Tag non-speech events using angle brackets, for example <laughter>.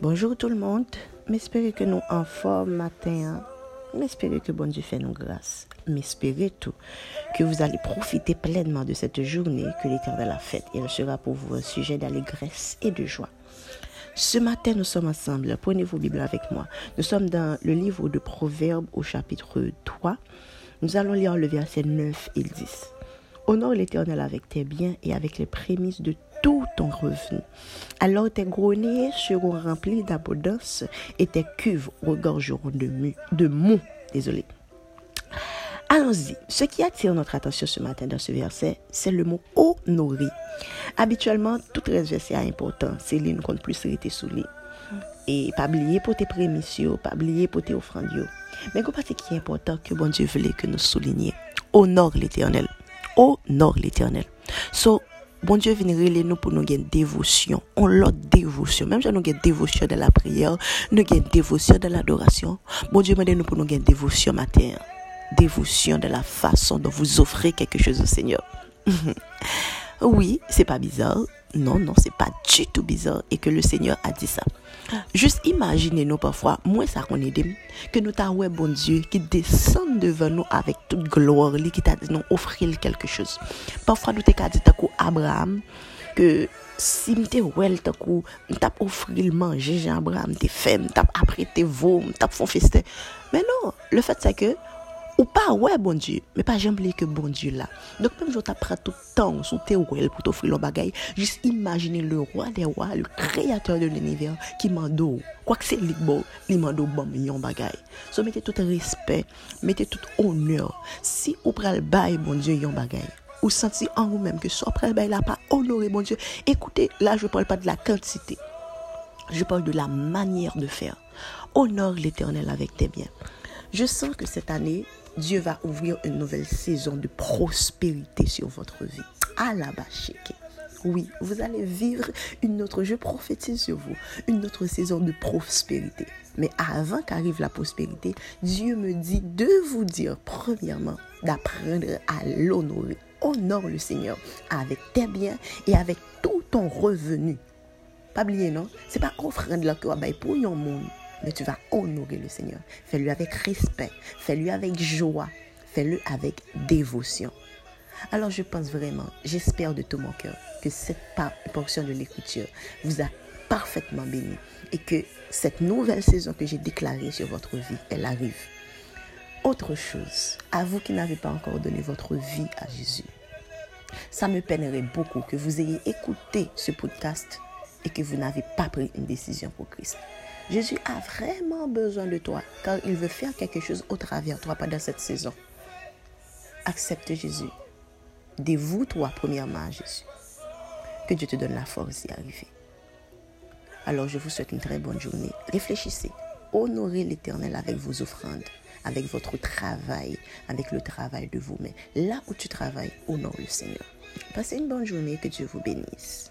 Bonjour tout le monde. M'espérer que nous en forme matin. M'espérer que bon Dieu fait nous grâce. M'espérer tout que vous allez profiter pleinement de cette journée que l'Éternel a faite. Elle sera pour vous un sujet d'allégresse et de joie. Ce matin, nous sommes ensemble. Prenez vos Bibles avec moi. Nous sommes dans le livre de Proverbes au chapitre 3. Nous allons lire le verset 9 et 10. Honore l'Éternel avec tes biens et avec les prémices de tout ton revenu. Alors tes greniers seront remplis d'abondance et tes cuves regorgeront de, de mou. Désolé. Allons-y. Ce qui attire notre attention ce matin dans ce verset, c'est le mot honorer. Habituellement, tout verset est important. C'est l'une qu'on plus rester sous lui. Et pas oublier pour tes prémices, pas oublier pour tes offrandes. Mais ce qui est important que bon Dieu voulait que nous soulignions. Honore l'éternel honore l'éternel. So, bon Dieu vient nous pour nous gagner dévotion. On l'autre dévotion. Même si nous avons dévotion de la prière, nous avons dévotion de l'adoration. Bon Dieu demande nous pour nous gagner dévotion matin. Dévotion de la façon dont vous offrez quelque chose au Seigneur. <laughs> oui, c'est pas bizarre. Non, non, c'est pas du tout bizarre et que le Seigneur a dit ça. Just imagine nou pafwa, mwen sa kon edem, ke nou ta wè bon Diyo ki desen devan nou avèk tout gloor li ki ta di nou ofril kelke chouz. Pafwa nou te ka di takou Abraham, ke si mte wèl takou, mtap ofril manje jan Abraham, mte fem, mtap apre te vom, mtap fon feste. Men nou, le fèt sa ke, ou pas ouais bon Dieu. Mais pas j'aime que bon Dieu là. Donc même je t'apprends tout le temps sous tes well pour t'offrir le bagage. Juste imaginer le roi des rois le créateur de l'univers qui mando quoi que c'est lui bon il mando bon yon bagage so mettez tout respect mettez tout honneur. Si ou pral bail bon Dieu yon bagage ou senti en vous-même que soit pral bail là pas honorer bon Dieu. Écoutez là je parle pas de la quantité. Je parle de la manière de faire. Honore l'éternel avec tes biens je sens que cette année, Dieu va ouvrir une nouvelle saison de prospérité sur votre vie. La Oui, vous allez vivre une autre, je prophétise sur vous, une autre saison de prospérité. Mais avant qu'arrive la prospérité, Dieu me dit de vous dire, premièrement, d'apprendre à l'honorer. Honore le Seigneur avec tes biens et avec tout ton revenu. Pas oublier, non? C'est pas offrande là que pour un monde mais tu vas honorer le Seigneur. Fais-le avec respect, fais-le avec joie, fais-le avec dévotion. Alors je pense vraiment, j'espère de tout mon cœur que cette portion de l'écriture vous a parfaitement béni et que cette nouvelle saison que j'ai déclarée sur votre vie, elle arrive. Autre chose, à vous qui n'avez pas encore donné votre vie à Jésus, ça me peinerait beaucoup que vous ayez écouté ce podcast et que vous n'avez pas pris une décision pour Christ. Jésus a vraiment besoin de toi car il veut faire quelque chose au travers de toi pendant cette saison. Accepte Jésus. Dévoue-toi premièrement à Jésus. Que Dieu te donne la force d'y arriver. Alors je vous souhaite une très bonne journée. Réfléchissez. Honorez l'Éternel avec vos offrandes, avec votre travail, avec le travail de vous-même. Là où tu travailles, honore le Seigneur. Passez une bonne journée. Que Dieu vous bénisse.